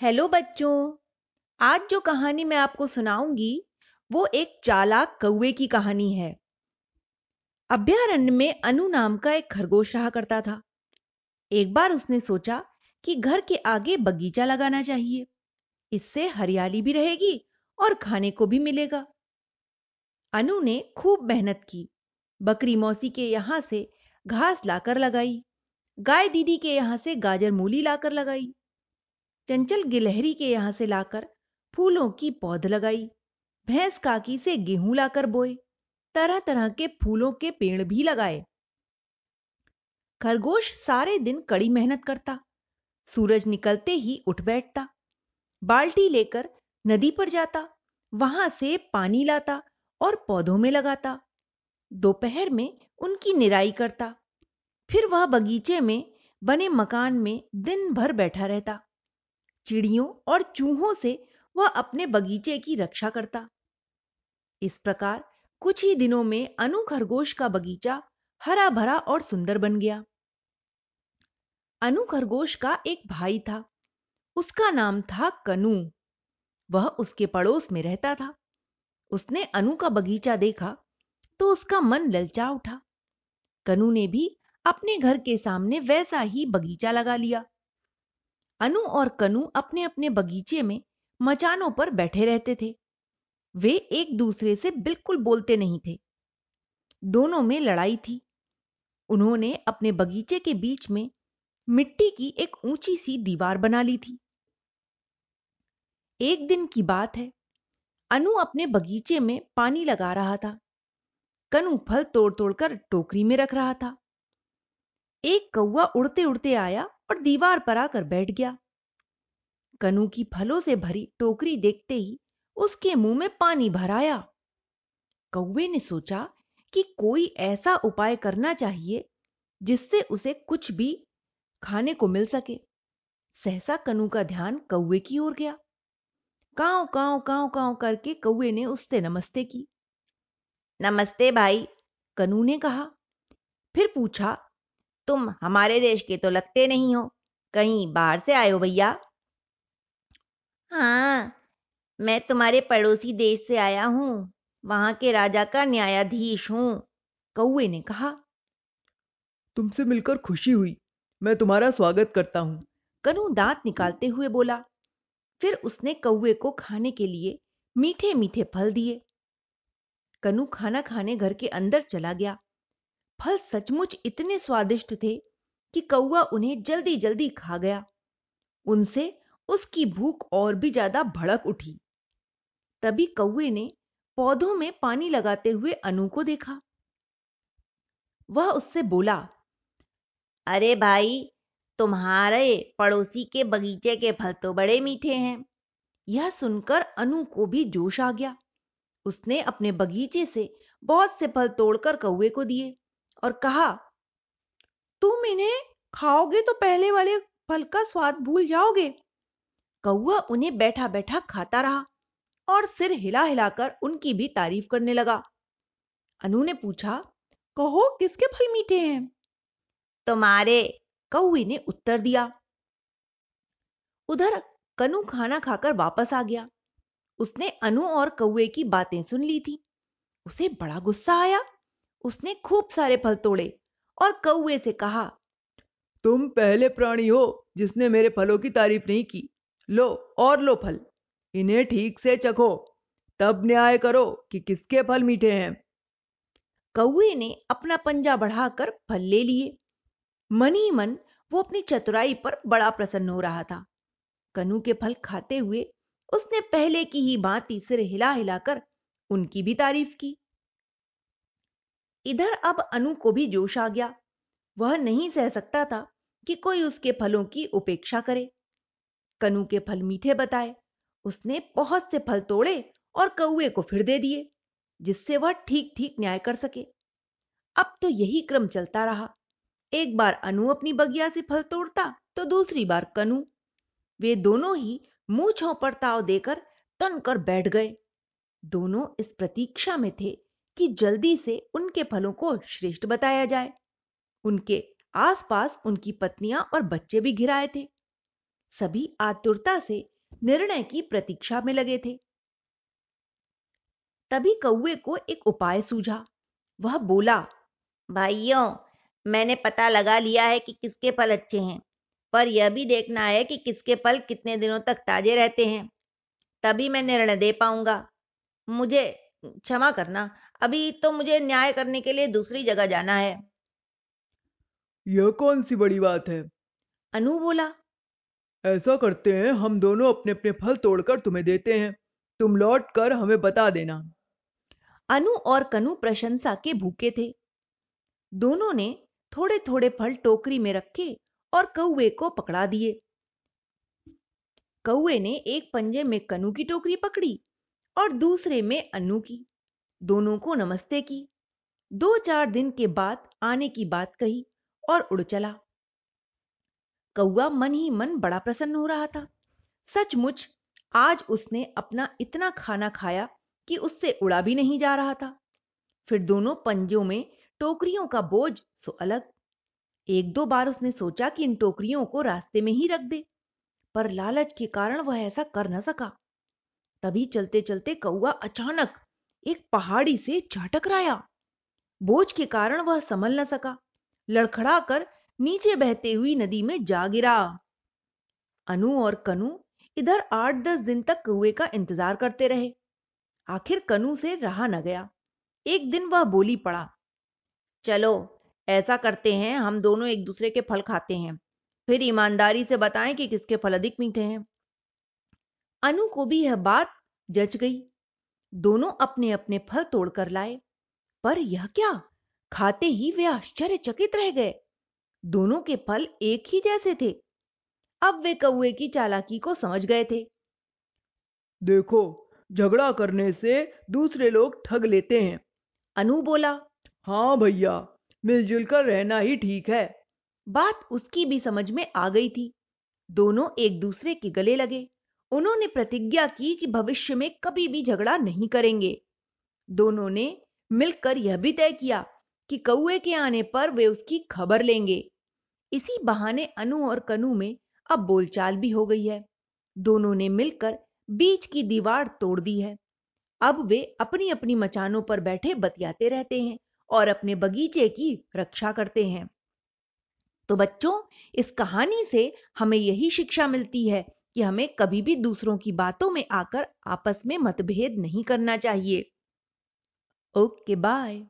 Hello बच्चों, आज जो कहानी मैं आपको सुनाऊँगी, वो एक चालाक कौए की कहानी है। अभ्यारण्य में अनु नाम का एक खरगोश रहा करता था। एक बार उसने सोचा कि घर के आगे बगीचा लगाना चाहिए। इससे हरियाली भी रहेगी और खाने को भी मिलेगा। अनु ने खूब मेहनत की। बकरी मौसी के यहाँ से घास लाकर लगाई, गाय दीदी के यहाँ से गाजर मूली लाकर लगाई। चंचल गिलहरी के यहाँ से लाकर फूलों की पौध लगाई, भैंस काकी से गेहूँ लाकर बोए तरह तरह के फूलों के पेड़ भी लगाए। खरगोश सारे दिन कड़ी मेहनत करता, सूरज निकलते ही उठ बैठता, बाल्टी लेकर नदी पर जाता, वहाँ से पानी लाता और पौधों में लगाता, दोपहर में उनकी निराई करता, फिर वह बगीचे में बने मकान में दिन भर बैठा रहता। चिड़ियों और चूहों से वह अपने बगीचे की रक्षा करता। इस प्रकार कुछ ही दिनों में अनु खरगोश का बगीचा हरा भरा और सुंदर बन गया। अनु खरगोश का एक भाई था। उसका नाम था कनु। वह उसके पड़ोस में रहता था। उसने अनु का बगीचा देखा तो उसका मन ललचा उठा। कनु ने भी अपने घर के सामने वैसा ही बगीचा लगा लिया। अनु और कनु अपने अपने बगीचे में मचानों पर बैठे रहते थे। वे एक दूसरे से बिल्कुल बोलते नहीं थे। दोनों में लड़ाई थी। उन्होंने अपने बगीचे के बीच में मिट्टी की एक ऊँची सी दीवार बना ली थी। एक दिन की बात है। अनु अपने बगीचे में पानी लगा रहा था। कनु फल तोड़ तोड़कर टोकरी में रख रहा था। एक कौआ उड़ते उड़ते आया और दीवार पर आकर बैठ गया। कनु की फलों से भरी टोकरी देखते ही उसके मुँह में पानी भर आया। कौवे ने सोचा कि कोई ऐसा उपाय करना चाहिए जिससे उसे कुछ भी खाने को मिल सके। सहसा कनु का ध्यान कौवे की ओर गया। काव काव काव काव करके कौवे ने उससे नमस्ते की। नमस्ते भाई, कनु ने कहा। फिर पूछा तुम हमारे देश के तो लगते नहीं हो। कहीं बाहर से आए हो भैया? हाँ मैं तुम्हारे पड़ोसी देश से आया हूँ। वहाँ के राजा का न्यायाधीश हूँ कौए ने कहा। तुमसे मिलकर खुशी हुई। मैं तुम्हारा स्वागत करता हूँ। कनु दांत निकालते हुए बोला। फिर उसने कौए को खाने के लिए मीठे मीठे फल दिए। कनु खाना खाने घर के अंदर चला गया। फल सचमुच इतने स्वादिष्ट थे कि कौआ उन्हें जल्दी जल्दी खा गया। उनसे उसकी भूख और भी ज़्यादा भड़क उठी। तभी कौए ने पौधों में पानी लगाते हुए अनु को देखा। वह उससे बोला, अरे भाई, तुम्हारे पड़ोसी के बगीचे के फल तो बड़े मीठे हैं। यह सुनकर अनु को भी जोश आ गया। उसने अपने बगीचे से बहुत से फल तोड़कर कौए को दिए। और कहा, तुम इन्हें खाओगे तो पहले वाले फल का स्वाद भूल जाओगे। कौआ उन्हें बैठा बैठा खाता रहा और सिर हिला हिलाकर उनकी भी तारीफ़ करने लगा। अनु ने पूछा, कहो, किसके फल मीठे हैं? तुम्हारे कौए ने उत्तर दिया। उधर कनु खाना खाकर वापस आ गया। उसने अनु और कौए की बातें सुन ली थी। उसे बड़ा गुस्सा आया। उसने खूब सारे फल तोड़े और कौए से कहा तुम पहले प्राणी हो जिसने मेरे फलों की तारीफ़ नहीं की। लो और लो फल। इन्हें ठीक से चखो। तब न्याय करो कि किसके फल मीठे हैं। कौए ने अपना पंजा बढ़ाकर फल ले लिए। मन ही मन वो अपनी चतुराई पर बड़ा प्रसन्न हो रहा था। कनु के फल खाते हुए उसने पहले की ही बात तीसरे हिला हिलाकर उनकी भी तारीफ़ की। इधर अब अनु को भी जोश आ गया। वह नहीं सह सकता था कि कोई उसके फलों की उपेक्षा करे। कनु के फल मीठे बताए। उसने बहुत से फल तोड़े और कौए को फिर दे दिए, जिससे वह ठीक ठीक न्याय कर सके। अब तो यही क्रम चलता रहा। एक बार अनु अपनी बगिया से फल तोड़ता तो दूसरी बार कनु। वे दोनों ही मुँह पर ताव देकर तन कर बैठ गए। दोनों इस प्रतीक्षा में थे कि जल्दी से उनके फलों को श्रेष्ठ बताया जाए। उनके आसपास उनकी पत्नियाँ और बच्चे भी घिराए थे। सभी आतुरता से निर्णय की प्रतीक्षा में लगे थे। तभी कौए को एक उपाय सूझा। वह बोला, भाइयों, मैंने पता लगा लिया है कि किसके फल अच्छे हैं, पर यह भी देखना है कि किसके फल कितने दिनों तक ताजे रहते हैं। तभी मैं निर्णय दे पाऊँगा। मुझे क्षमा करना अभी तो मुझे न्याय करने के लिए दूसरी जगह जाना है। यह कौन सी बड़ी बात है? अनु बोला। ऐसा करते हैं हम दोनों अपने अपने फल तोड़कर तुम्हें देते हैं। तुम लौट कर हमें बता देना। अनु और कनु प्रशंसा के भूखे थे। दोनों ने थोड़े थोड़े फल टोकरी में रखे और कौए को पकड़ा दिए। कौए ने एक पंजे में कनु की टोकरी पकड़ी और दूसरे में अनु की। दोनों को नमस्ते की। दो चार दिन के बाद आने की बात कही और उड़ चला। कौआ मन ही मन बड़ा प्रसन्न हो रहा था। सचमुच, आज उसने अपना इतना खाना खाया कि उससे उड़ा भी नहीं जा रहा था। फिर दोनों पंजों में टोकरियों का बोझ सो अलग। एक दो बार उसने सोचा कि इन टोकरियों को रास्ते में ही रख दे, पर लालच के कारण वह ऐसा कर न सका। तभी चलते चलते कौआ अचानक एक पहाड़ी से जा टकराया बोझ के कारण वह संभल न सका। लड़खड़ा कर नीचे बहते हुई नदी में जा गिरा। अनु और कनु इधर आठ दस दिन तक कौए का इंतज़ार करते रहे। आखिर कनु से रहा न गया। एक दिन वह बोली पड़ा, चलो, ऐसा करते हैं, हम दोनों एक दूसरे के फल खाते हैं। फिर ईमानदारी से बताएँ कि किसके फल अधिक मीठे हैं। अनु को भी यह बात जच गई। दोनों अपने अपने फल तोड़कर लाए। पर यह क्या? खाते ही वे आश्चर्यचकित रह गए। दोनों के फल एक ही जैसे थे। अब वे कौए की चालाकी को समझ गए थे। देखो झगड़ा करने से दूसरे लोग ठग लेते हैं। अनु बोला हाँ भैया मिलजुल कर रहना ही ठीक है। बात उसकी भी समझ में आ गई थी। दोनों एक दूसरे के गले लगे। उन्होंने प्रतिज्ञा की कि भविष्य में कभी भी झगड़ा नहीं करेंगे। दोनों ने मिलकर यह भी तय किया कि कौए के आने पर वे उसकी खबर लेंगे। इसी बहाने अनु और कनु में अब बोलचाल भी हो गई है। दोनों ने मिलकर बीच की दीवार तोड़ दी है। अब वे अपनी अपनी मचानों पर बैठे बतियाते रहते हैं और अपने बगीचे की रक्षा करते हैं। तो बच्चों, इस कहानी से हमें यही शिक्षा मिलती है कि हमें कभी भी दूसरों की बातों में आकर आपस में मतभेद नहीं करना चाहिए। Okay, bye.